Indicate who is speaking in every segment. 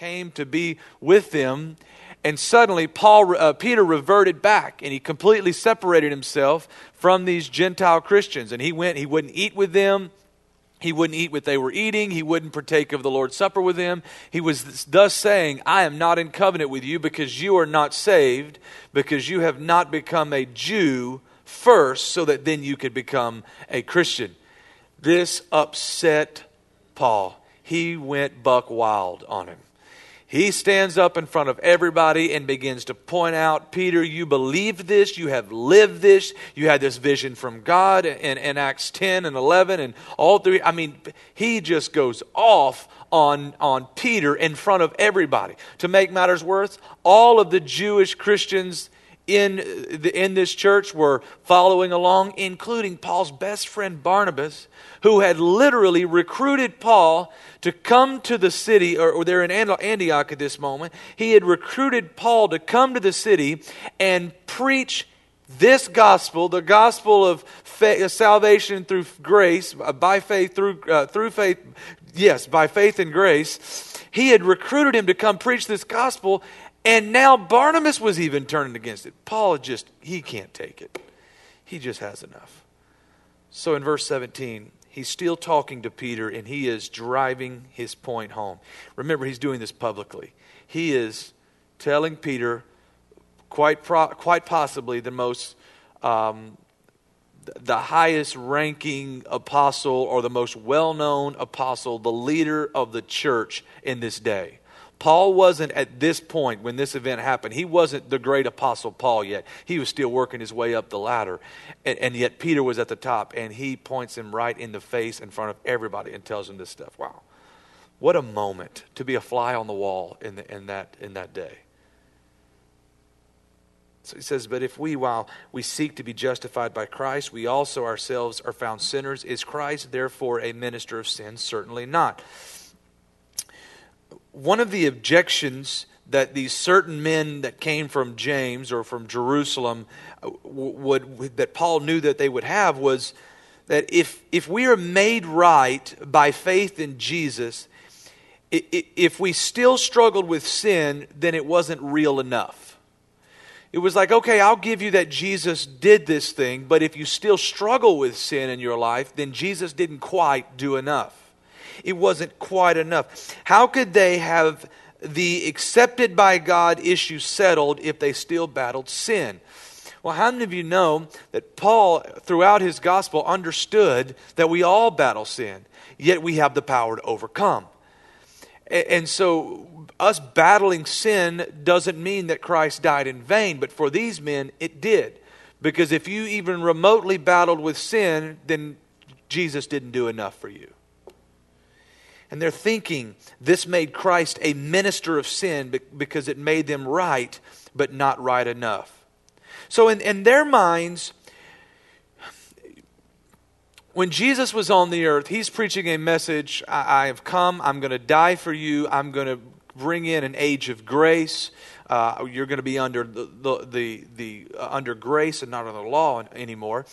Speaker 1: came to be with them. And suddenly, Paul, uh, Peter reverted back and he completely separated himself from these Gentile Christians. And he went, he wouldn't eat with them. He wouldn't eat what they were eating. He wouldn't partake of the Lord's Supper with them. He was thus saying, I am not in covenant with you because you are not saved, because you have not become a Jew first, so that then you could become a Christian. This upset Paul. He went buck wild on him. He stands up in front of everybody and begins to point out, Peter, you believed this, you have lived this, you had this vision from God in, in Acts 10 and 11 and all three. I mean, he just goes off on, on Peter in front of everybody. To make matters worse, all of the Jewish Christians in, the, in this church were following along, including Paul's best friend Barnabas, who had literally recruited Paul to come to the city, or, or they're in Antioch at this moment. He had recruited Paul to come to the city and preach this gospel, the gospel of faith, salvation through grace, uh, by faith, through, uh, through faith, yes, by faith and grace. He had recruited him to come preach this gospel, and now Barnabas was even turning against it. Paul just, he can't take it. He just has enough. So in verse 17, he's still talking to Peter and he is driving his point home. Remember, he's doing this publicly. He is telling Peter, quite, pro, quite possibly the most, um, the highest ranking apostle or the most well known apostle, the leader of the church in this day. Paul wasn't at this point when this event happened, he wasn't the great apostle Paul yet. He was still working his way up the ladder. And, and, yet Peter was at the top, and he points him right in the face in front of everybody and tells him this stuff. Wow. What a moment to be a fly on the wall in, the, in, that, in that day. So he says, But if we, while we seek to be justified by Christ, we also ourselves are found sinners, is Christ therefore a minister of sin? Certainly not one of the objections that these certain men that came from James or from Jerusalem uh, would, would, that Paul knew that they would have was that if if we are made right by faith in Jesus, if we still struggled with sin, then it wasn't real enough. It was like, okay, I'll give you that Jesus did this thing, but if you still struggle with sin in your life, then Jesus didn't quite do enough it wasn't quite enough. How could they have the accepted by God issue settled if they still battled sin? Well, how many of you know that Paul, throughout his gospel, understood that we all battle sin, yet we have the power to overcome? And so, us battling sin doesn't mean that Christ died in vain, but for these men, it did. Because if you even remotely battled with sin, then Jesus didn't do enough for you. And they're thinking this made Christ a minister of sin because it made them right, but not right enough. So, in, in their minds, when Jesus was on the earth, he's preaching a message I, I have come, I'm going to die for you, I'm going to bring in an age of grace. Uh, you're going to be under the, the, the, the uh, under grace and not under law anymore.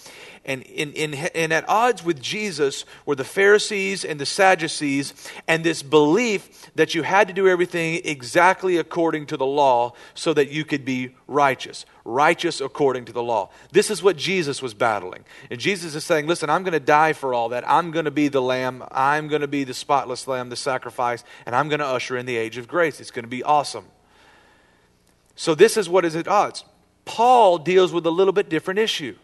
Speaker 1: And, in, in, and at odds with Jesus were the Pharisees and the Sadducees, and this belief that you had to do everything exactly according to the law so that you could be righteous. Righteous according to the law. This is what Jesus was battling. And Jesus is saying, Listen, I'm going to die for all that. I'm going to be the lamb. I'm going to be the spotless lamb, the sacrifice, and I'm going to usher in the age of grace. It's going to be awesome. So, this is what is at odds. Paul deals with a little bit different issue.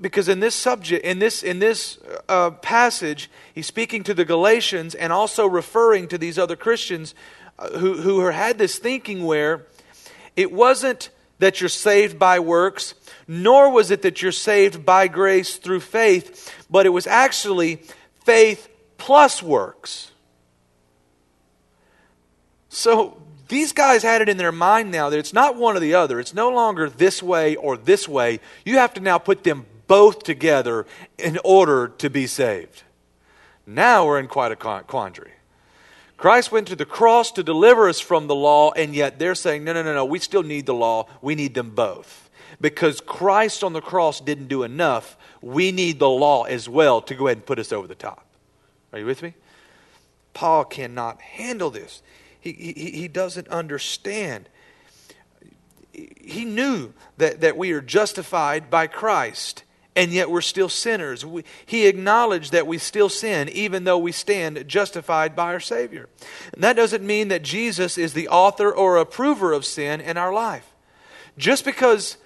Speaker 1: Because in this subject, in this, in this uh, passage, he's speaking to the Galatians and also referring to these other Christians uh, who, who had this thinking where it wasn't that you're saved by works, nor was it that you're saved by grace through faith, but it was actually faith plus works. So these guys had it in their mind now that it's not one or the other. It's no longer this way or this way. You have to now put them both together in order to be saved. Now we're in quite a quandary. Christ went to the cross to deliver us from the law, and yet they're saying, no, no, no, no, we still need the law. We need them both. Because Christ on the cross didn't do enough, we need the law as well to go ahead and put us over the top. Are you with me? Paul cannot handle this. He, he, doesn't understand. He knew that, that we are justified by Christ, and yet we're still sinners. We, he acknowledged that we still sin, even though we stand justified by our Savior. And that doesn't mean that Jesus is the author or approver of sin in our life. Just because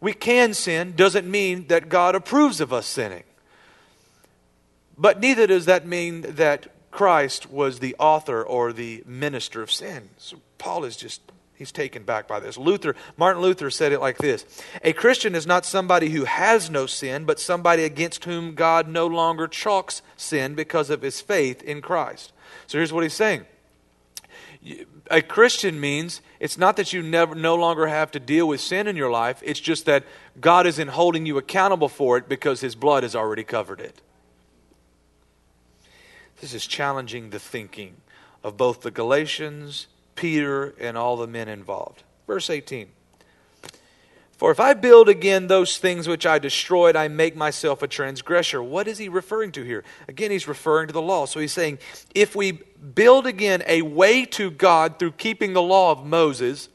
Speaker 1: we can sin doesn't mean that God approves of us sinning. But neither does that mean that Christ was the author or the minister of sin. So Paul is just he's taken back by this. Luther, Martin Luther said it like this A Christian is not somebody who has no sin, but somebody against whom God no longer chalks sin because of his faith in Christ. So here's what he's saying. A Christian means it's not that you never no longer have to deal with sin in your life, it's just that God isn't holding you accountable for it because his blood has already covered it. This is challenging the thinking of both the Galatians, Peter, and all the men involved. Verse 18. For if I build again those things which I destroyed, I make myself a transgressor. What is he referring to here? Again, he's referring to the law. So he's saying, if we build again a way to God through keeping the law of Moses,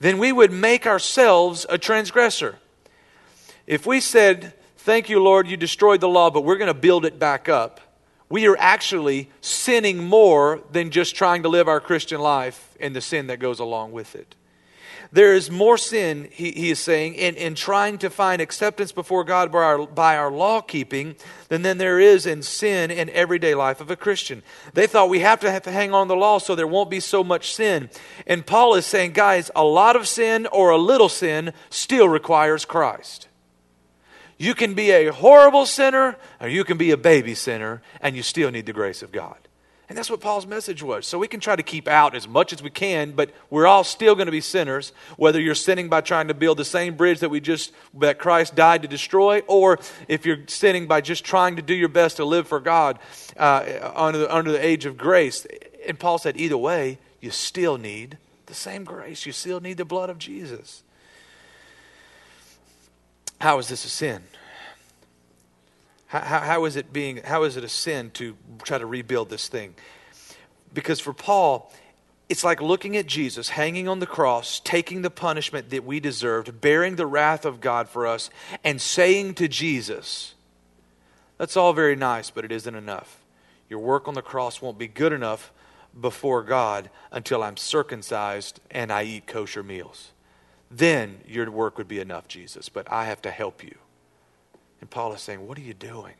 Speaker 1: then we would make ourselves a transgressor. If we said, Thank you, Lord, you destroyed the law, but we're going to build it back up, we are actually sinning more than just trying to live our Christian life and the sin that goes along with it. There is more sin, he, he is saying, in, in trying to find acceptance before God by our, by our law keeping than, than there is in sin in everyday life of a Christian. They thought we have to have to hang on the law so there won't be so much sin. And Paul is saying, guys, a lot of sin or a little sin still requires Christ. You can be a horrible sinner or you can be a baby sinner and you still need the grace of God. And that's what Paul's message was. So we can try to keep out as much as we can, but we're all still going to be sinners, whether you're sinning by trying to build the same bridge that we just that Christ died to destroy, or if you're sinning by just trying to do your best to live for God uh, under, the, under the age of grace. And Paul said, either way, you still need the same grace. You still need the blood of Jesus. How is this a sin? How, how, how is it being, how is it a sin to try to rebuild this thing? Because for Paul, it's like looking at Jesus hanging on the cross, taking the punishment that we deserved, bearing the wrath of God for us, and saying to Jesus, That's all very nice, but it isn't enough. Your work on the cross won't be good enough before God until I'm circumcised and I eat kosher meals then your work would be enough, Jesus. But I have to help you. And Paul is saying, What are you doing?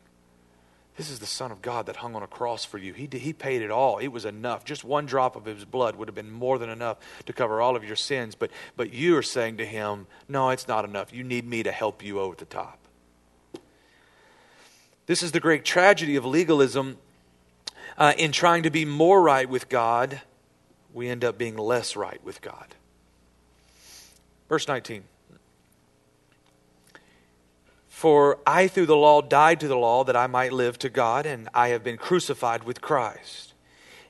Speaker 1: This is the Son of God that hung on a cross for you. He, did, he paid it all. It was enough. Just one drop of his blood would have been more than enough to cover all of your sins. But, but you are saying to him, No, it's not enough. You need me to help you over the top. This is the great tragedy of legalism. Uh, in trying to be more right with God, we end up being less right with God. Verse 19. For I, through the law, died to the law that I might live to God, and I have been crucified with Christ.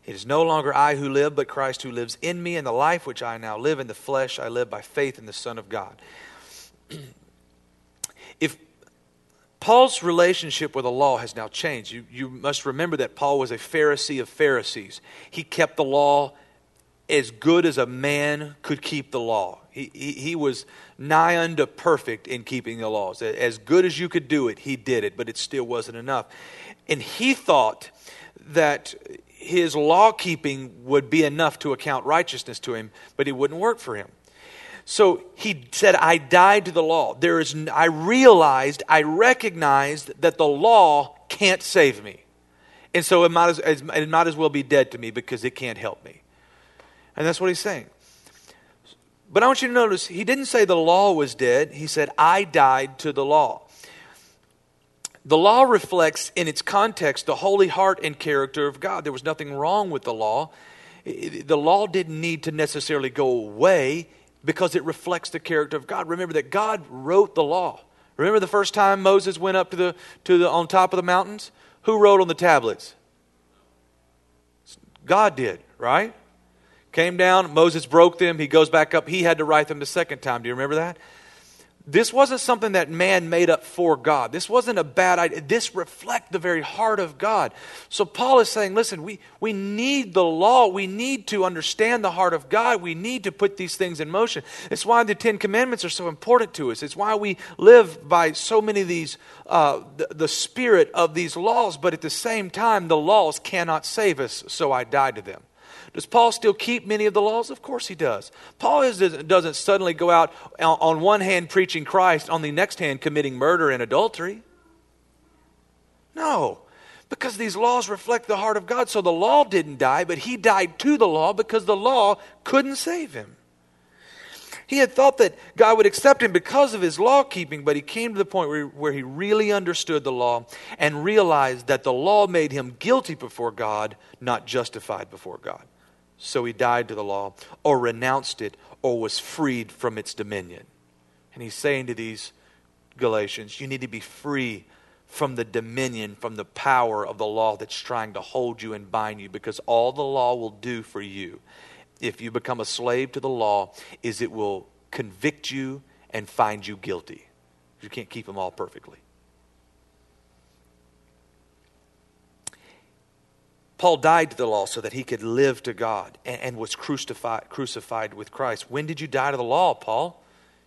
Speaker 1: It is no longer I who live, but Christ who lives in me, and the life which I now live in the flesh, I live by faith in the Son of God. if Paul's relationship with the law has now changed, you, you must remember that Paul was a Pharisee of Pharisees. He kept the law as good as a man could keep the law. He, he, was nigh unto perfect in keeping the laws. As good as you could do it, he did it, but it still wasn't enough. And he thought that his law keeping would be enough to account righteousness to him, but it wouldn't work for him. So he said, I died to the law. There is, I realized, I recognized that the law can't save me. And so it might as, it might as well be dead to me because it can't help me. And that's what he's saying. But I want you to notice, he didn't say the law was dead. He said, I died to the law. The law reflects in its context the holy heart and character of God. There was nothing wrong with the law. The law didn't need to necessarily go away because it reflects the character of God. Remember that God wrote the law. Remember the first time Moses went up to the, to the on top of the mountains? Who wrote on the tablets? God did, right? Came down, Moses broke them, he goes back up. He had to write them the second time. Do you remember that? This wasn't something that man made up for God. This wasn't a bad idea. This reflects the very heart of God. So Paul is saying, listen, we, we need the law. We need to understand the heart of God. We need to put these things in motion. It's why the Ten Commandments are so important to us. It's why we live by so many of these, uh, the, the spirit of these laws. But at the same time, the laws cannot save us, so I die to them. Does Paul still keep many of the laws? Of course he does. Paul is, doesn't suddenly go out on one hand preaching Christ, on the next hand committing murder and adultery. No, because these laws reflect the heart of God. So the law didn't die, but he died to the law because the law couldn't save him. He had thought that God would accept him because of his law keeping, but he came to the point where, where he really understood the law and realized that the law made him guilty before God, not justified before God. So he died to the law, or renounced it, or was freed from its dominion. And he's saying to these Galatians, you need to be free from the dominion, from the power of the law that's trying to hold you and bind you, because all the law will do for you, if you become a slave to the law, is it will convict you and find you guilty. You can't keep them all perfectly. Paul died to the law so that he could live to God and, and, was crucified, crucified with Christ. When did you die to the law, Paul?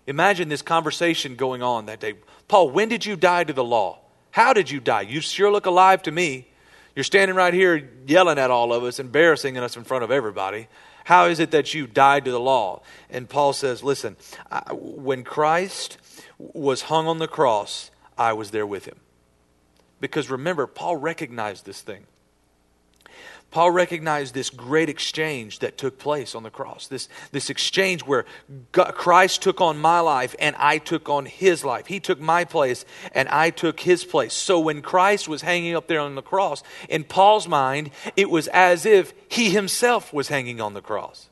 Speaker 1: Imagine this conversation going on that day. Paul, when did you die to the law? How did you die? You sure look alive to me. You're standing right here yelling at all of us, embarrassing us in front of everybody. How is it that you died to the law? And Paul says, Listen, I, when Christ was hung on the cross, I was there with him. Because remember, Paul recognized this thing. Paul recognized this great exchange that took place on the cross. This, this exchange where God, Christ took on my life and I took on his life. He took my place and I took his place. So when Christ was hanging up there on the cross, in Paul's mind, it was as if he himself was hanging on the cross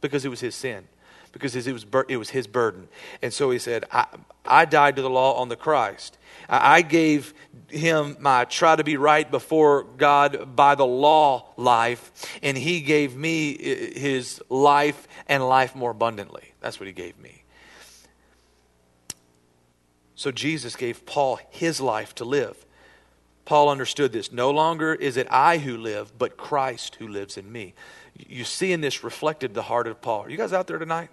Speaker 1: because it was his sin, because it was, it was his burden. And so he said, I, I died to the law on the Christ. I gave him my try to be right before God by the law life, and he gave me uh, his life and life more abundantly. That's what he gave me. So Jesus gave Paul his life to live. Paul understood this. No longer is it I who live, but Christ who lives in me. You see in this reflected the heart of Paul. Are you guys out there tonight?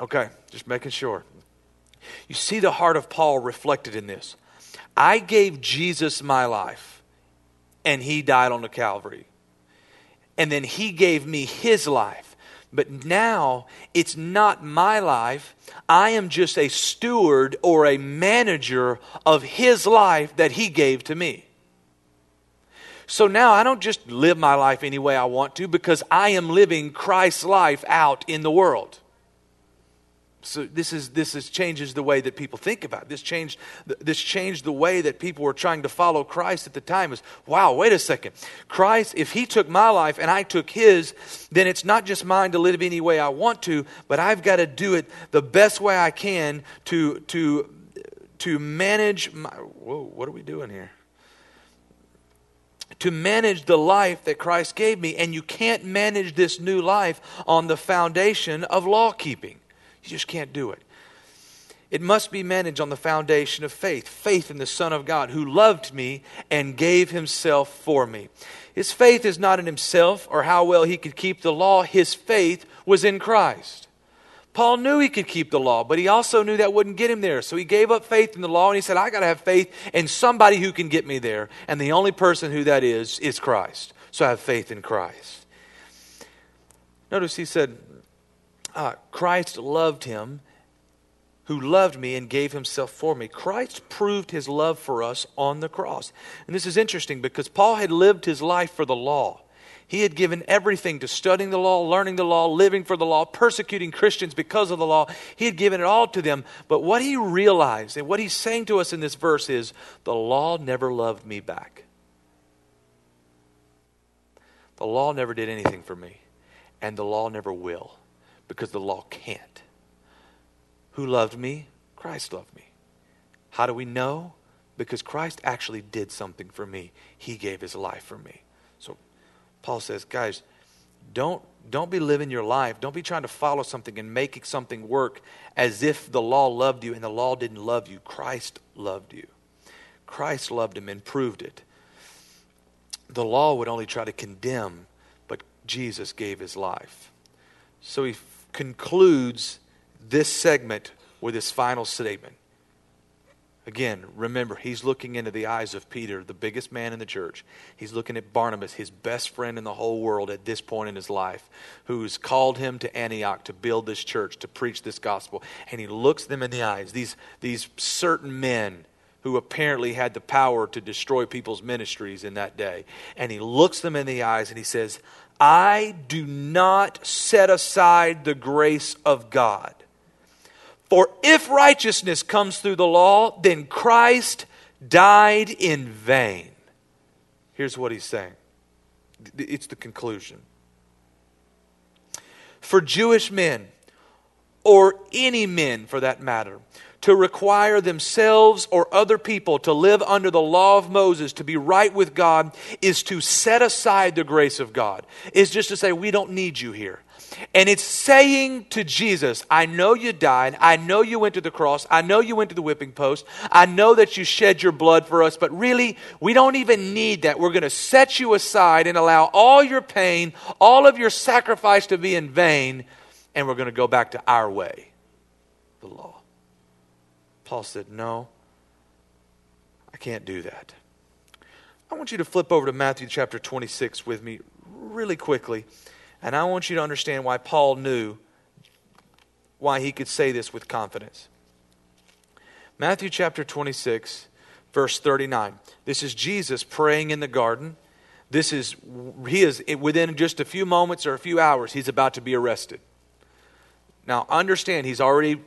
Speaker 1: Okay, just making sure. You see the heart of Paul reflected in this. I gave Jesus my life, and he died on the Calvary. And then he gave me his life. But now it's not my life. I am just a steward or a manager of his life that he gave to me. So now I don't just live my life any way I want to because I am living Christ's life out in the world. So this is this is changes the way that people think about it. This changed this changed the way that people were trying to follow Christ at the time. Is wow, wait a second. Christ, if he took my life and I took his, then it's not just mine to live any way I want to, but I've got to do it the best way I can to to to manage my whoa, what are we doing here? to manage the life that Christ gave me. And you can't manage this new life on the foundation of law keeping. You just can't do it. It must be managed on the foundation of faith faith in the Son of God who loved me and gave himself for me. His faith is not in himself or how well he could keep the law, his faith was in Christ. Paul knew he could keep the law, but he also knew that wouldn't get him there. So he gave up faith in the law and he said, I got to have faith in somebody who can get me there. And the only person who that is, is Christ. So I have faith in Christ. Notice he said, uh, Christ loved him who loved me and gave himself for me. Christ proved his love for us on the cross. And this is interesting because Paul had lived his life for the law. He had given everything to studying the law, learning the law, living for the law, persecuting Christians because of the law. He had given it all to them. But what he realized, and what he's saying to us in this verse is the law never loved me back. The law never did anything for me, and the law never will because the law can't. Who loved me? Christ loved me. How do we know? Because Christ actually did something for me. He gave his life for me. So Paul says, guys, don't Don't be living your life. Don't be trying to follow something and make something work as if the law loved you and the law didn't love you. Christ loved you. Christ loved him and proved it. The law would only try to condemn, but Jesus gave his life. So he concludes this segment with his final statement. Again, remember, he's looking into the eyes of Peter, the biggest man in the church. He's looking at Barnabas, his best friend in the whole world at this point in his life, who's called him to Antioch to build this church, to preach this gospel. And he looks them in the eyes, these, these certain men who apparently had the power to destroy people's ministries in that day. And he looks them in the eyes and he says, I do not set aside the grace of God. For if righteousness comes through the law, then Christ died in vain. Here's what he's saying it's the conclusion. For Jewish men, or any men for that matter, to require themselves or other people to live under the law of Moses to be right with God is to set aside the grace of God. Is just to say, we don't need you here. And it's saying to Jesus, I know you died. I know you went to the cross. I know you went to the whipping post. I know that you shed your blood for us, but really, we don't even need that. We're going to set you aside and allow all your pain, all of your sacrifice to be in vain, and we're going to go back to our way, the law. Paul said, No, I can't do that. I want you to flip over to Matthew chapter 26 with me really quickly. And I want you to understand why Paul knew why he could say this with confidence. Matthew chapter 26, verse 39. This is Jesus praying in the garden. This is, he is within just a few moments or a few hours, he's about to be arrested. Now, understand, he's already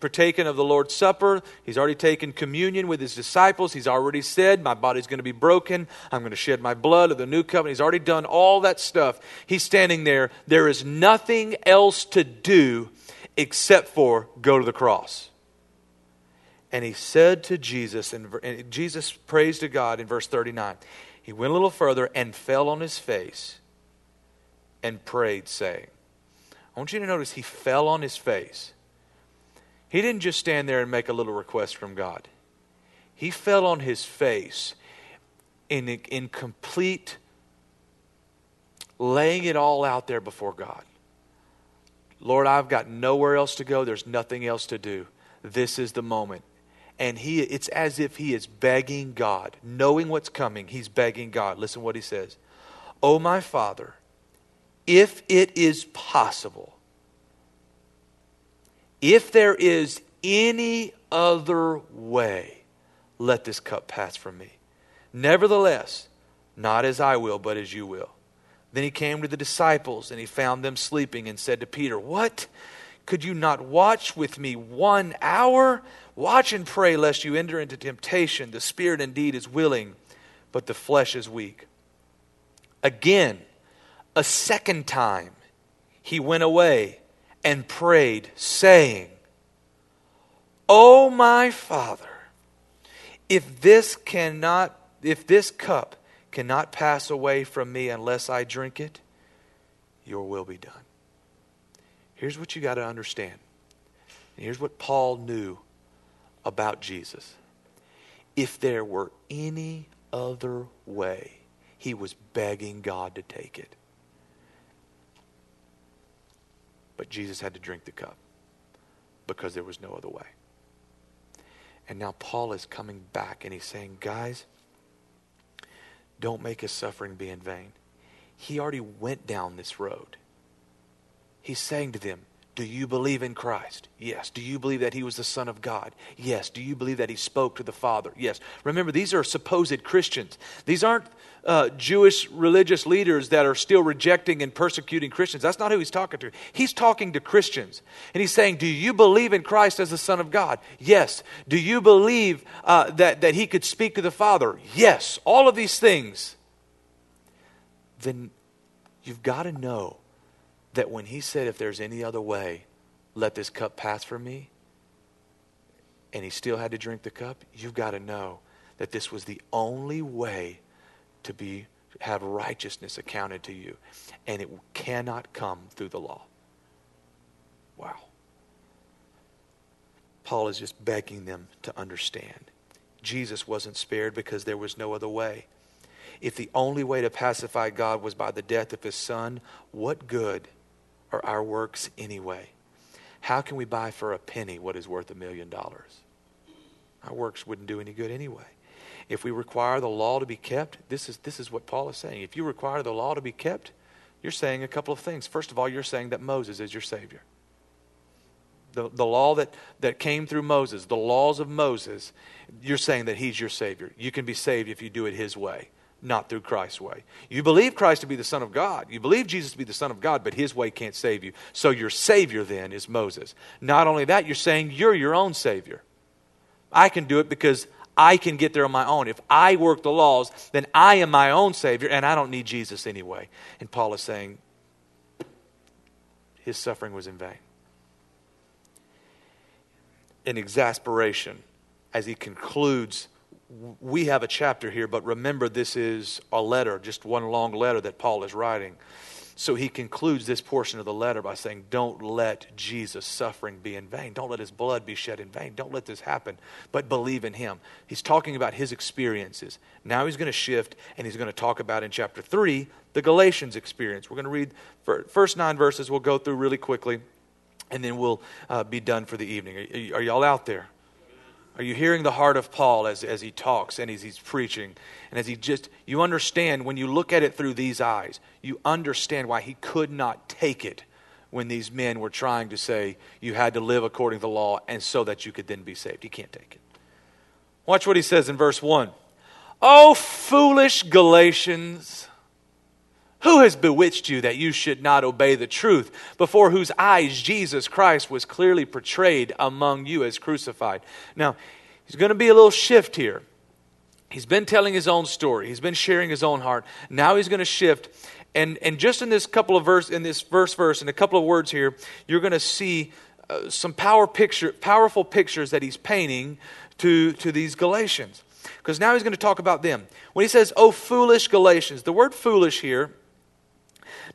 Speaker 1: partaken of the Lord's Supper. He's already taken communion with his disciples. He's already said, My body's going to be broken. I'm going to shed my blood of the new covenant. He's already done all that stuff. He's standing there. There is nothing else to do except for go to the cross. And he said to Jesus, and Jesus prays to God in verse 39. He went a little further and fell on his face and prayed, saying, I want you to notice he fell on his face. He didn't just stand there and make a little request from God. He fell on his face in, in complete laying it all out there before God. Lord, I've got nowhere else to go. There's nothing else to do. This is the moment. And he it's as if he is begging God, knowing what's coming. He's begging God. Listen what he says. Oh my Father, if it is possible, if there is any other way, let this cup pass from me. Nevertheless, not as I will, but as you will. Then he came to the disciples, and he found them sleeping, and said to Peter, What? Could you not watch with me one hour? Watch and pray, lest you enter into temptation. The spirit indeed is willing, but the flesh is weak. Again, a second time, he went away and prayed, saying, O my Father, if this cannot, if this cup cannot pass away from me unless I drink it, your will be done. Here's what you got to understand. Here's what Paul knew about Jesus. If there were any other way, he was begging God to take it. But Jesus had to drink the cup because there was no other way. And now Paul is coming back and he's saying, guys, don't make his suffering be in vain. He already went down this road. He's saying to them, do you believe in Christ? Yes. Do you believe that he was the Son of God? Yes. Do you believe that he spoke to the Father? Yes. Remember, these are supposed Christians. These aren't uh, Jewish religious leaders that are still rejecting and persecuting Christians. That's not who he's talking to. He's talking to Christians. And he's saying, Do you believe in Christ as the Son of God? Yes. Do you believe uh, that, that he could speak to the Father? Yes. All of these things. Then you've got to know that when he said, If there's any other way, let this cup pass from me, and he still had to drink the cup, you've got to know that this was the only way to be have righteousness accounted to you. And it cannot come through the law. Wow. Paul is just begging them to understand. Jesus wasn't spared because there was no other way. If the only way to pacify God was by the death of his son, what good are our works anyway? How can we buy for a penny what is worth a million dollars? Our works wouldn't do any good anyway. If we require the law to be kept, this is, this is what Paul is saying. If you require the law to be kept, you're saying a couple of things. First of all, you're saying that Moses is your Savior. The, the law that, that came through Moses, the laws of Moses, you're saying that he's your Savior. You can be saved if you do it his way not through Christ's way. You believe Christ to be the Son of God. You believe Jesus to be the Son of God, but his way can't save you. So your Savior then is Moses. Not only that, you're saying you're your own Savior. I can do it because I can get there on my own. If I work the laws, then I am my own Savior, and I don't need Jesus anyway. And Paul is saying his suffering was in vain. In exasperation, as he concludes we have a chapter here, but remember this is a letter, just one long letter that Paul is writing. So he concludes this portion of the letter by saying, Don't let Jesus' suffering be in vain. Don't let his blood be shed in vain. Don't let this happen, but believe in him. He's talking about his experiences. Now he's going to shift and he's going to talk about in chapter 3 the Galatians experience. We're going to read first nine verses. We'll go through really quickly and then we'll uh, be done for the evening. Are, are y'all out there? Are you hearing the heart of Paul as, as he talks and as he's preaching? And as he just, you understand when you look at it through these eyes, you understand why he could not take it when these men were trying to say you had to live according to the law and so that you could then be saved. He can't take it. Watch what he says in verse 1. Oh, foolish Galatians who has bewitched you that you should not obey the truth, before whose eyes Jesus Christ was clearly portrayed among you as crucified? Now, he's going to be a little shift here. He's been telling his own story, he's been sharing his own heart. Now he's going to shift. And, and just in this couple of verse, in this verse, verse, in a couple of words here, you're going to see uh, some power picture, powerful pictures that he's painting to, to these Galatians. Because now he's going to talk about them. When he says, Oh, foolish Galatians, the word foolish here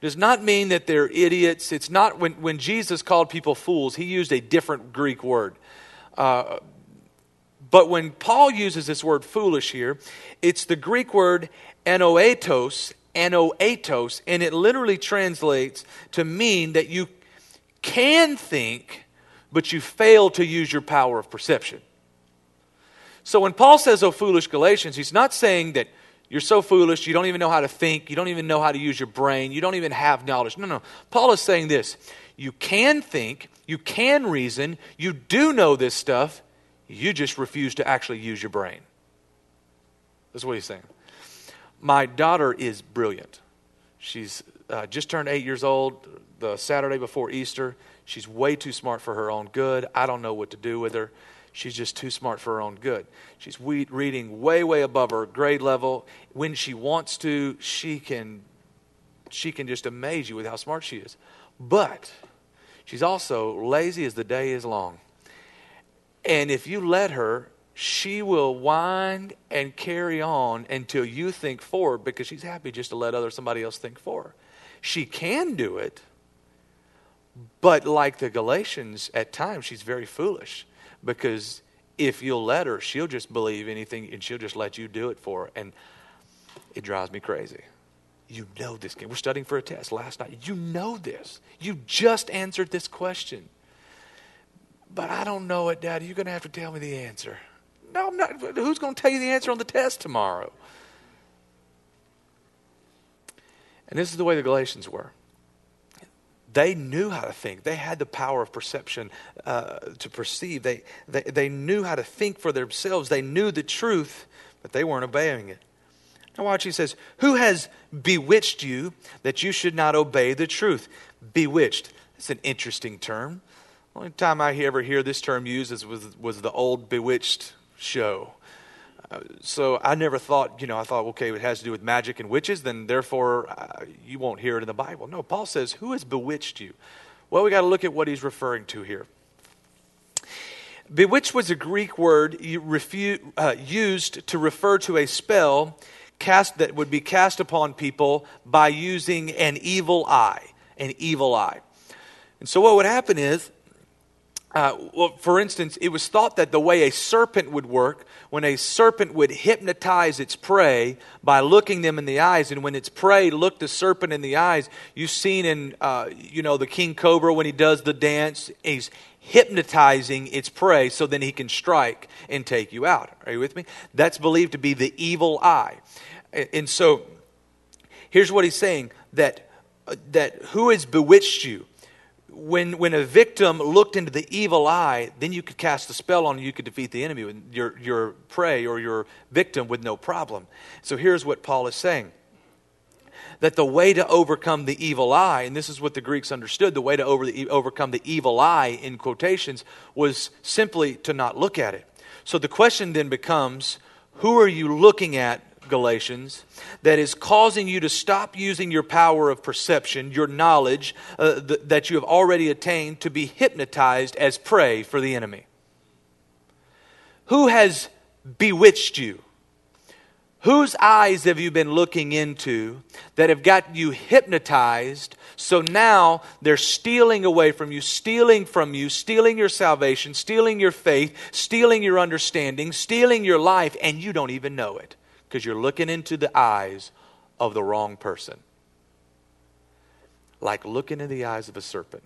Speaker 1: does not mean that they're idiots. It's not when, when Jesus called people fools, he used a different Greek word. Uh, but when Paul uses this word foolish here, it's the Greek word anoetos, anoetos, and it literally translates to mean that you can think, but you fail to use your power of perception. So when Paul says, Oh, foolish Galatians, he's not saying that you're so foolish, you don't even know how to think, you don't even know how to use your brain, you don't even have knowledge. No, no. Paul is saying this you can think, you can reason, you do know this stuff, you just refuse to actually use your brain. That's what he's saying. My daughter is brilliant. She's uh, just turned eight years old the Saturday before Easter. She's way too smart for her own good. I don't know what to do with her. She's just too smart for her own good. She's reading way, way above her grade level. When she wants to, she can, she can just amaze you with how smart she is. But she's also lazy as the day is long. And if you let her, she will wind and carry on until you think forward because she's happy just to let other somebody else think for her. She can do it, but like the Galatians, at times she's very foolish because if you'll let her, she'll just believe anything and she'll just let you do it for her. And it drives me crazy. You know this game. We're studying for a test last night. You know this. You just answered this question. But I don't know it, Daddy. You're going to have to tell me the answer. No, I'm not. Who's going to tell you the answer on the test tomorrow? And this is the way the Galatians were. They knew how to think. They had the power of perception uh, to perceive. They, they, they knew how to think for themselves. They knew the truth, but they weren't obeying it. Now, watch, he says, Who has bewitched you that you should not obey the truth? Bewitched. It's an interesting term. The only time I ever hear this term used was, was the old Bewitched show so I never thought, you know, I thought, okay, it has to do with magic and witches, then therefore uh, you won't hear it in the Bible. No, Paul says, who has bewitched you? Well, we got to look at what he's referring to here. Bewitched was a Greek word uh, used to refer to a spell cast that would be cast upon people by using an evil eye, an evil eye. And so what would happen is uh, well, for instance, it was thought that the way a serpent would work, when a serpent would hypnotize its prey by looking them in the eyes, and when its prey looked the serpent in the eyes, you've seen in, uh, you know, the king cobra when he does the dance, he's hypnotizing its prey so then he can strike and take you out. Are you with me? That's believed to be the evil eye. And so, here's what he's saying that, uh, that who has bewitched you? When, when a victim looked into the evil eye, then you could cast a spell on you, could defeat the enemy, with your, your prey or your victim with no problem. So here's what Paul is saying that the way to overcome the evil eye, and this is what the Greeks understood, the way to over the, overcome the evil eye, in quotations, was simply to not look at it. So the question then becomes who are you looking at Galatians, that is causing you to stop using your power of perception, your knowledge uh, th- that you have already attained, to be hypnotized as prey for the enemy? Who has bewitched you? Whose eyes have you been looking into that have got you hypnotized? So now they're stealing away from you, stealing from you, stealing your salvation, stealing your faith, stealing your understanding, stealing your life, and you don't even know it because you're looking into the eyes of the wrong person. Like looking in the eyes of a serpent.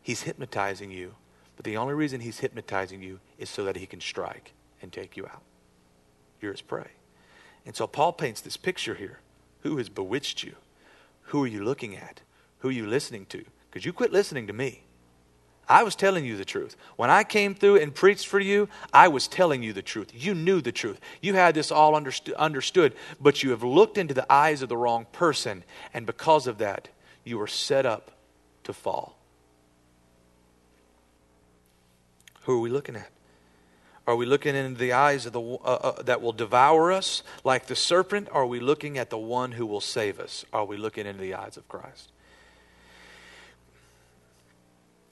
Speaker 1: He's hypnotizing you, but the only reason he's hypnotizing you is so that he can strike and take you out. You're his prey. And so Paul paints this picture here. Who has bewitched you? Who are you looking at? Who are you listening to? Because you quit listening to me. I was telling you the truth. When I came through and preached for you, I was telling you the truth. You knew the truth. You had this all underst- understood, but you have looked into the eyes of the wrong person, and because of that, you were set up to fall. Who are we looking at? Are we looking into the eyes of the uh, uh, that will devour us like the serpent? Or are we looking at the one who will save us? Are we looking into the eyes of Christ?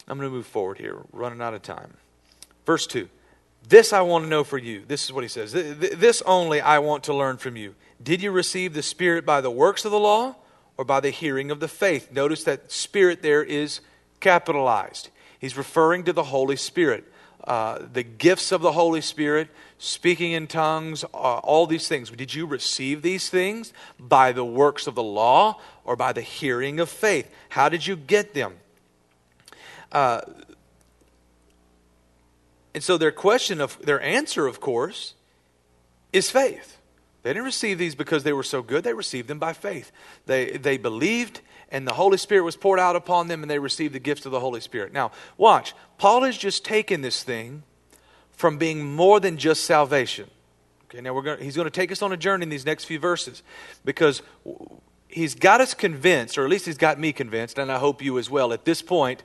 Speaker 1: I'm going to move forward here, running out of time. Verse 2 This I want to know for you. This is what he says. This only I want to learn from you. Did you receive the Spirit by the works of the law or by the hearing of the faith? Notice that Spirit there is capitalized. He's referring to the Holy Spirit. Uh, the gifts of the Holy Spirit, speaking in tongues, uh, all these things. Did you receive these things by the works of the law or by the hearing of faith? How did you get them? Uh, and so their question of their answer, of course, is faith. They didn't receive these because they were so good. They received them by faith. They, they believed, and the Holy Spirit was poured out upon them, and they received the gifts of the Holy Spirit. Now, watch. Paul has just taken this thing from being more than just salvation. Okay, now we're going he's going to take us on a journey in these next few verses because he's got us convinced, or at least he's got me convinced, and I hope you as well, at this point,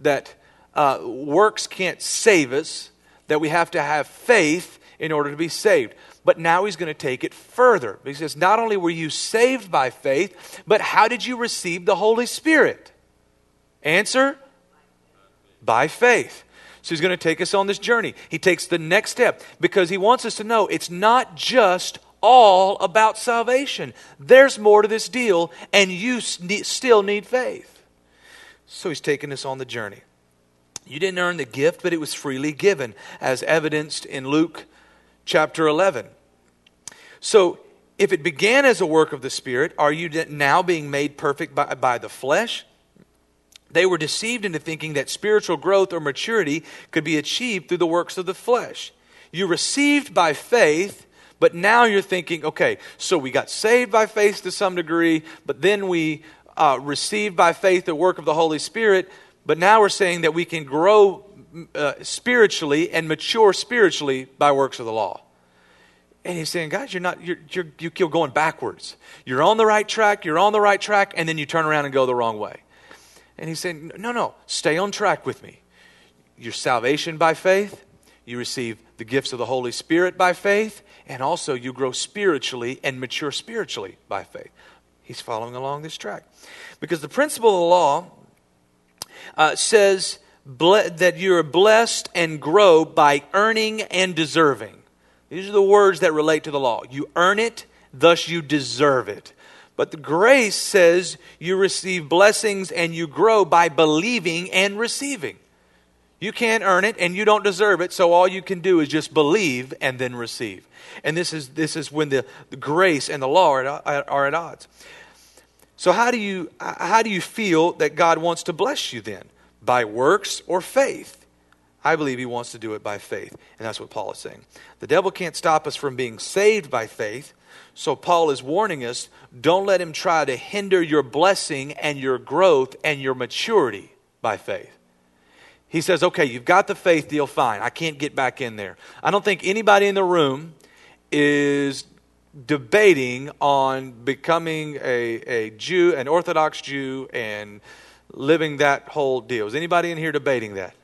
Speaker 1: that uh, works can't save us, that we have to have faith in order to be saved. But now he's going to take it further. He says, Not only were you saved by faith, but how did you receive the Holy Spirit? Answer? By faith. So he's going to take us on this journey. He takes the next step because he wants us to know it's not just all about salvation. There's more to this deal, and you still need faith. So he's taking us on the journey. You didn't earn the gift, but it was freely given, as evidenced in Luke chapter 11. So, if it began as a work of the Spirit, are you now being made perfect by, by the flesh? They were deceived into thinking that spiritual growth or maturity could be achieved through the works of the flesh. You received by faith, but now you're thinking, okay, so we got saved by faith to some degree, but then we uh, received by faith the work of the Holy Spirit, but now we're saying that we can grow uh, spiritually and mature spiritually by works of the law. And he's saying, guys, you're not, you're, you're, you're going backwards. You're on the right track, you're on the right track, and then you turn around and go the wrong way. And he's saying, no, no, stay on track with me. Your salvation by faith, you receive the gifts of the Holy Spirit by faith, and also you grow spiritually and mature spiritually by faith. He's following along this track. Because the principle of the law uh, says ble- that you're blessed and grow by earning and deserving. These are the words that relate to the law. You earn it, thus you deserve it. But the grace says you receive blessings and you grow by believing and receiving. You can't earn it and you don't deserve it, so all you can do is just believe and then receive. And this is, this is when the, the grace and the law are at, are at odds. So, how do, you, how do you feel that God wants to bless you then? By works or faith? I believe he wants to do it by faith. And that's what Paul is saying. The devil can't stop us from being saved by faith. So Paul is warning us don't let him try to hinder your blessing and your growth and your maturity by faith. He says, okay, you've got the faith deal, fine. I can't get back in there. I don't think anybody in the room is debating on becoming a, a Jew, an Orthodox Jew, and living that whole deal. Is anybody in here debating that?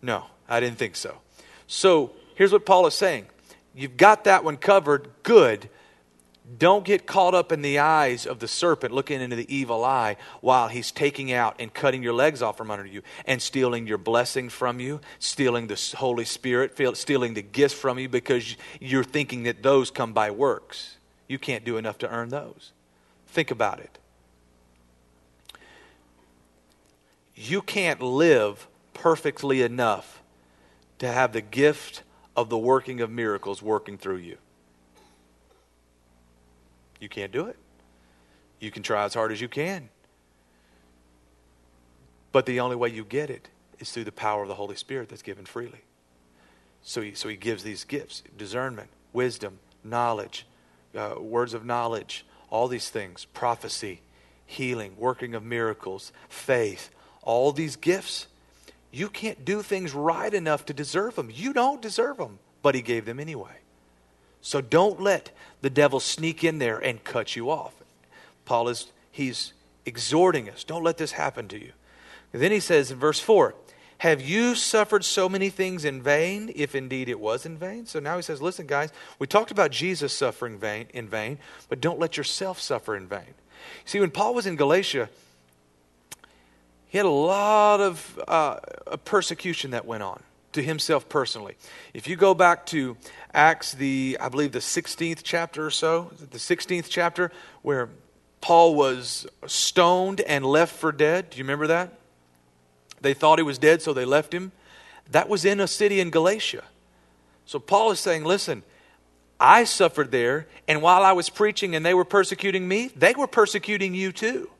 Speaker 1: No, I didn't think so. So here's what Paul is saying You've got that one covered. Good. Don't get caught up in the eyes of the serpent looking into the evil eye while he's taking out and cutting your legs off from under you and stealing your blessing from you, stealing the Holy Spirit, stealing the gifts from you because you're thinking that those come by works. You can't do enough to earn those. Think about it. You can't live perfectly enough to have the gift of the working of miracles working through you. You can't do it. You can try as hard as you can. But the only way you get it is through the power of the Holy Spirit that's given freely. So he, so he gives these gifts discernment, wisdom, knowledge, uh, words of knowledge, all these things, prophecy, healing, working of miracles, faith, all these gifts. You can't do things right enough to deserve them. You don't deserve them, but he gave them anyway. So don't let the devil sneak in there and cut you off. Paul is he's exhorting us. Don't let this happen to you. And then he says in verse 4, have you suffered so many things in vain, if indeed it was in vain? So now he says, Listen, guys, we talked about Jesus suffering vain, in vain, but don't let yourself suffer in vain. See, when Paul was in Galatia, he had a lot of uh, persecution that went on to himself personally. If you go back to Acts, the I believe the 16th chapter or so, the 16th chapter, where Paul was stoned and left for dead. Do you remember that? They thought he was dead, so they left him. That was in a city in Galatia. So Paul is saying, listen, I suffered there, and while I was preaching and they were persecuting me, they were persecuting you too.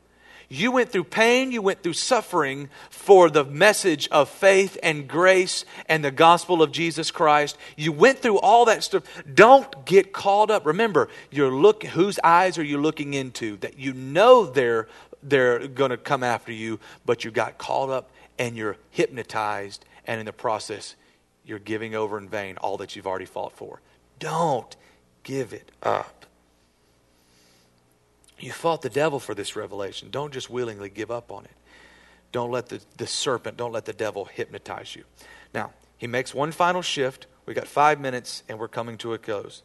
Speaker 1: You went through pain, you went through suffering for the message of faith and grace and the gospel of Jesus Christ. You went through all that stuff. Don't get caught up. Remember, you're look whose eyes are you looking into that you know they're they're going to come after you, but you got caught up and you're hypnotized and in the process you're giving over in vain all that you've already fought for. Don't give it up. You fought the devil for this revelation. Don't just willingly give up on it. Don't let the, the serpent, don't let the devil hypnotize you. Now, he makes one final shift. We got five minutes and we're coming to a close.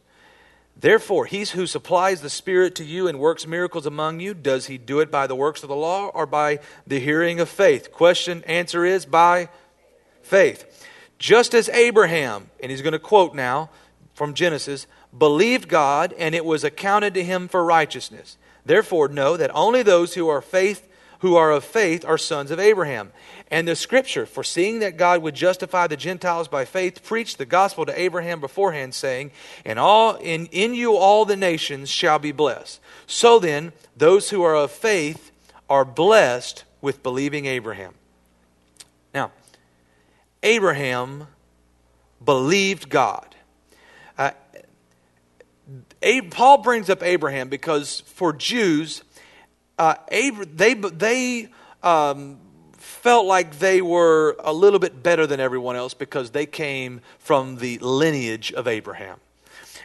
Speaker 1: Therefore, he who supplies the Spirit to you and works miracles among you, does he do it by the works of the law or by the hearing of faith? Question, answer is by faith. Just as Abraham, and he's going to quote now from Genesis, believed God and it was accounted to him for righteousness. Therefore, know that only those who are faith who are of faith are sons of Abraham. And the scripture, foreseeing that God would justify the Gentiles by faith, preached the gospel to Abraham beforehand, saying, "In all in, in you all the nations shall be blessed. So then, those who are of faith are blessed with believing Abraham. Now, Abraham believed God. Paul brings up Abraham because for Jews, uh, they, they um, felt like they were a little bit better than everyone else because they came from the lineage of Abraham.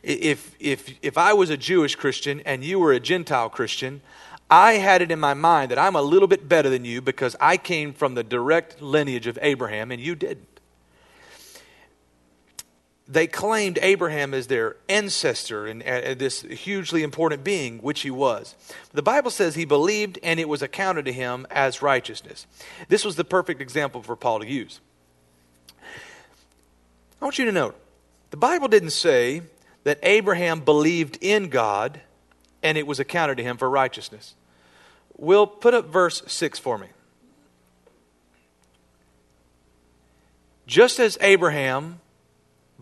Speaker 1: If, if, if I was a Jewish Christian and you were a Gentile Christian, I had it in my mind that I'm a little bit better than you because I came from the direct lineage of Abraham and you didn't they claimed Abraham as their ancestor and uh, this hugely important being, which he was. The Bible says he believed and it was accounted to him as righteousness. This was the perfect example for Paul to use. I want you to note the Bible didn't say that Abraham believed in God and it was accounted to him for righteousness. Will put up verse 6 for me. Just as Abraham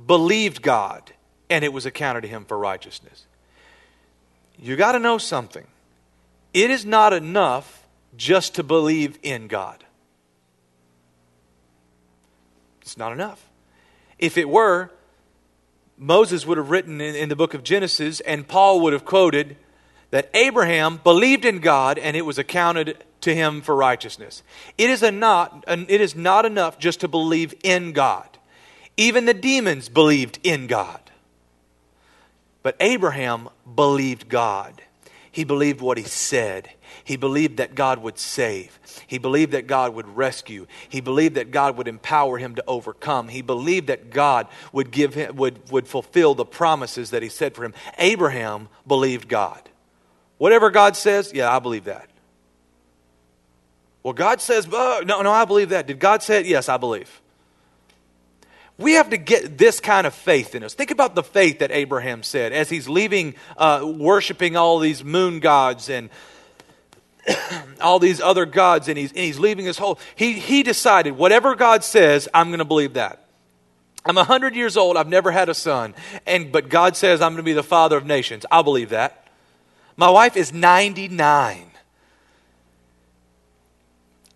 Speaker 1: believed God and it was accounted to him for righteousness. You got to know something. It is not enough just to believe in God. It's not enough. If it were, Moses would have written in, in, the book of Genesis, and Paul would have quoted that Abraham believed in God and it was accounted to him for righteousness. It is, a not, it is not enough just to believe in God. Even the demons believed in God. But Abraham believed God. He believed what he said. He believed that God would save. He believed that God would rescue. He believed that God would empower him to overcome. He believed that God would give him would, would fulfill the promises that he said for him. Abraham believed God. Whatever God says, yeah, I believe that. Well, God says, oh, no, no, I believe that. Did God say it? Yes, I believe. We have to get this kind of faith in us. Think about the faith that Abraham said as he's leaving uh, worshiping all these moon gods and all these other gods, and he's, and he's leaving his whole. He, he decided, whatever God says, I'm going to believe that. I'm 100 years old. I've never had a son. And, but God says I'm going to be the father of nations. I'll believe that. My wife is 99.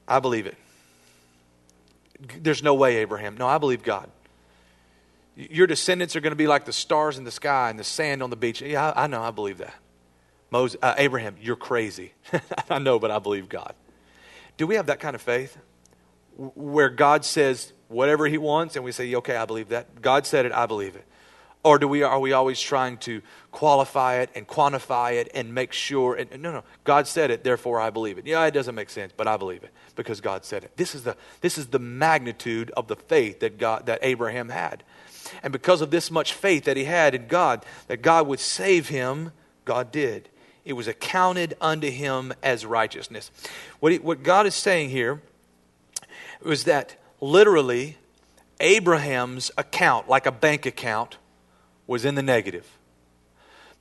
Speaker 1: I believe it. There's no way, Abraham. No, I believe God. Your descendants are going to be like the stars in the sky and the sand on the beach. Yeah, I, know. I believe that. Moses, uh, Abraham, you're crazy. I know, but I believe God. Do we have that kind of faith where God says whatever He wants and we say, okay, I believe that? God said it, I believe it. Or do we, are we always trying to qualify it and quantify it and make sure? And, no, no. God said it, therefore I believe it. Yeah, it doesn't make sense, but I believe it because God said it. This is the, this is the magnitude of the faith that, God, that Abraham had. And because of this much faith that he had in God, that God would save him, God did. It was accounted unto him as righteousness. What, he, what God is saying here was that literally Abraham's account, like a bank account, was in the negative.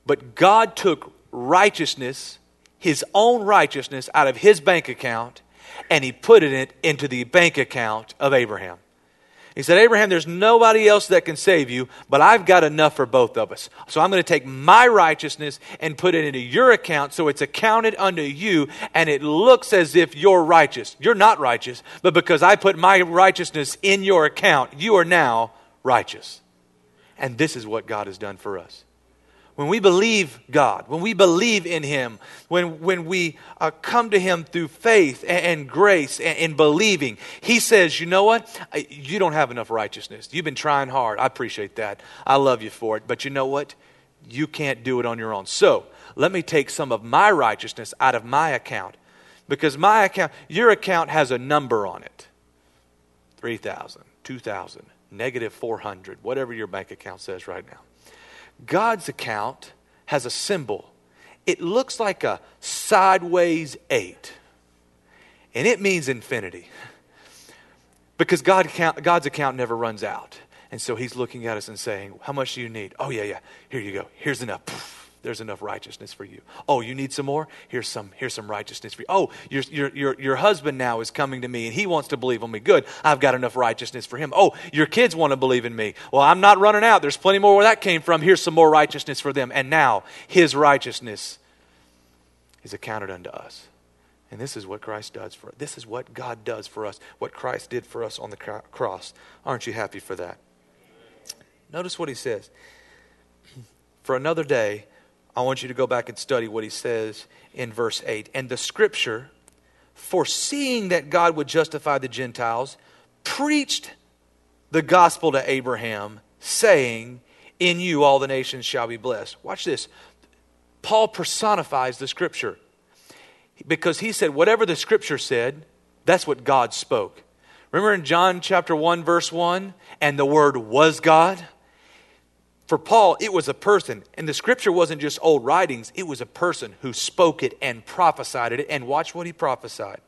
Speaker 1: But God took righteousness, his own righteousness, out of his bank account and he put it into the bank account of Abraham. He said, Abraham, there's nobody else that can save you, but I've got enough for both of us. So I'm going to take my righteousness and put it into your account so it's accounted unto you, and it looks as if you're righteous. You're not righteous, but because I put my righteousness in your account, you are now righteous. And this is what God has done for us. When we believe God, when we believe in Him, when, when we uh, come to Him through faith and, and grace and, and, believing, He says, You know what? You don't have enough righteousness. You've been trying hard. I appreciate that. I love you for it. But you know what? You can't do it on your own. So let me take some of my righteousness out of my account. Because my account, your account has a number on it 3,000, 2,000 negative 400, whatever your bank account says right now. God's account has a symbol. It looks like a sideways eight, and it means infinity. Because God account, God's account never runs out. And so he's looking at us and saying, How much do you need? Oh, yeah, yeah. Here you go. Here's enough there's enough righteousness for you. Oh, you need some more? Here's some, here's some righteousness for you. Oh, your, your, your, your husband now is coming to me and he wants to believe on me. Good. I've got enough righteousness for him. Oh, your kids want to believe in me. Well, I'm not running out. There's plenty more where that came from. Here's some more righteousness for them. And now his righteousness is accounted unto us. And this is what Christ does for us. This is what God does for us, what Christ did for us on the cross. Aren't you happy for that? Notice what he says. For another day, I want you to go back and study what he says in verse 8. And the scripture, foreseeing that God would justify the Gentiles, preached the gospel to Abraham, saying, In you all the nations shall be blessed. Watch this. Paul personifies the scripture because he said, Whatever the scripture said, that's what God spoke. Remember in John chapter 1, verse 1? And the word was God? For Paul, it was a person. And the scripture wasn't just old writings, it was a person who spoke it and prophesied it. And watch what he prophesied.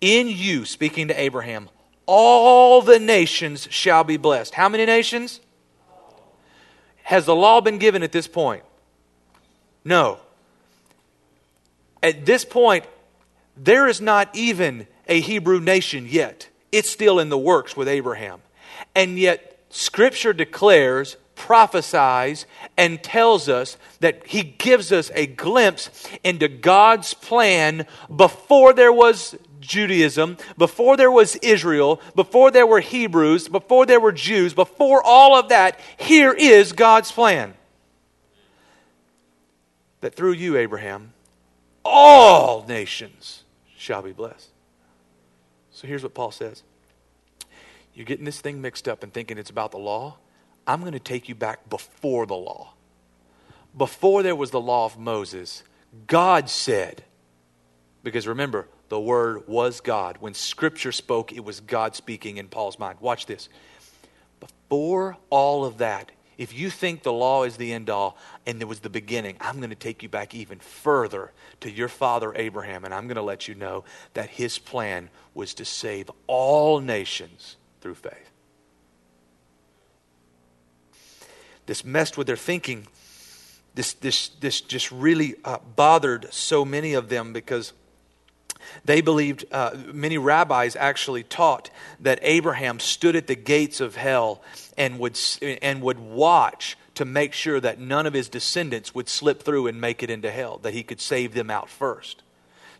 Speaker 1: In you, speaking to Abraham, all the nations shall be blessed. How many nations? Has the law been given at this point? No. At this point, there is not even a Hebrew nation yet. It's still in the works with Abraham. And yet, Scripture declares, prophesies, and tells us that He gives us a glimpse into God's plan before there was Judaism, before there was Israel, before there were Hebrews, before there were Jews, before all of that. Here is God's plan. That through you, Abraham, all nations shall be blessed. So here's what Paul says You're getting this thing mixed up and thinking it's about the law. I'm going to take you back before the law. Before there was the law of Moses, God said, because remember, the Word was God. When Scripture spoke, it was God speaking in Paul's mind. Watch this. Before all of that, if you think the law is the end all and there was the beginning, I'm going to take you back even further to your father Abraham, and I'm going to let you know that his plan was to save all nations through faith. This messed with their thinking. This, this, this just really uh, bothered so many of them because they believed, uh, many rabbis actually taught that Abraham stood at the gates of hell and would, and would watch to make sure that none of his descendants would slip through and make it into hell, that he could save them out first.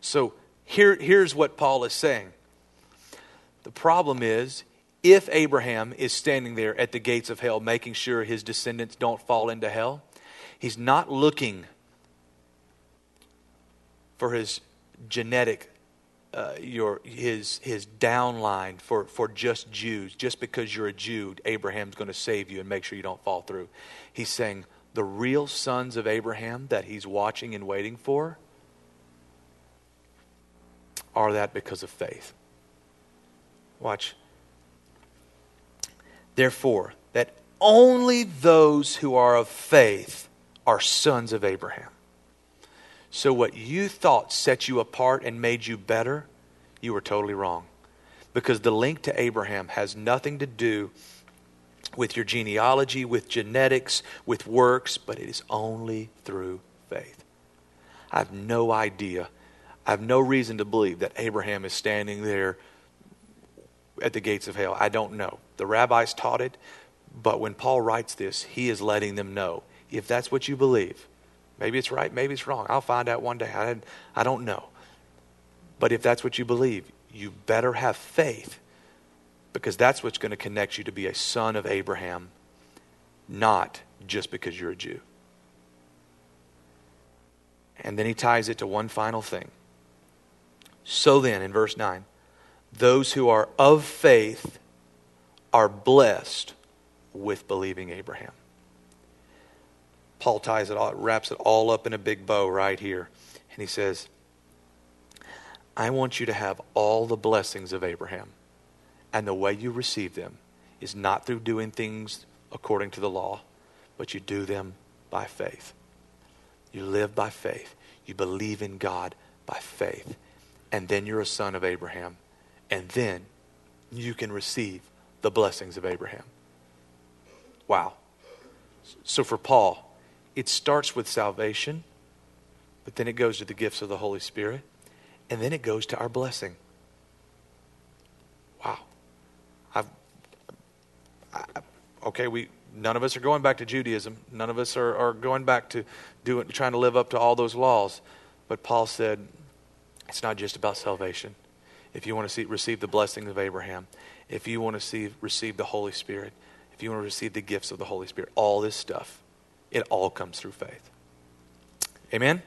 Speaker 1: So here, here's what Paul is saying. The problem is, if Abraham is standing there at the gates of hell making sure his descendants don't fall into hell, he's not looking for his genetic uh, your his his downline for for just Jews. Just because you're a Jew, Abraham's going to save you and make sure you don't fall through. He's saying the real sons of Abraham that he's watching and waiting for are that because of faith. Watch. Therefore, that only those who are of faith are sons of Abraham. So, what you thought set you apart and made you better, you were totally wrong. Because the link to Abraham has nothing to do with your genealogy, with genetics, with works, but it is only through faith. I have no idea. I have no reason to believe that Abraham is standing there at the gates of hell. I don't know. The rabbis taught it, but when Paul writes this, he is letting them know if that's what you believe, Maybe it's right, maybe it's wrong. I'll find out one day. I, I don't know. But if that's what you believe, you better have faith because that's what's going to connect you to be a son of Abraham, not just because you're a Jew. And then he ties it to one final thing. So then, in verse 9, those who are of faith are blessed with believing Abraham. Paul ties it all, wraps it all up in a big bow right here. And he says, I want you to have all the blessings of Abraham. And the way you receive them is not through doing things according to the law, but you do them by faith. You live by faith. You believe in God by faith. And then you're a son of Abraham. And then you can receive the blessings of Abraham. Wow. So for Paul, it starts with salvation, but then it goes to the gifts of the Holy Spirit, and then it goes to our blessing. Wow. I've, I, okay, we none of us are going back to Judaism. None of us are, are going back to doing, trying to live up to all those laws. But Paul said, it's not just about salvation. If you want to see, receive the blessings of Abraham, if you want to see, receive the Holy Spirit, if you want to receive the gifts of the Holy Spirit, all this stuff it all comes through faith. Amen?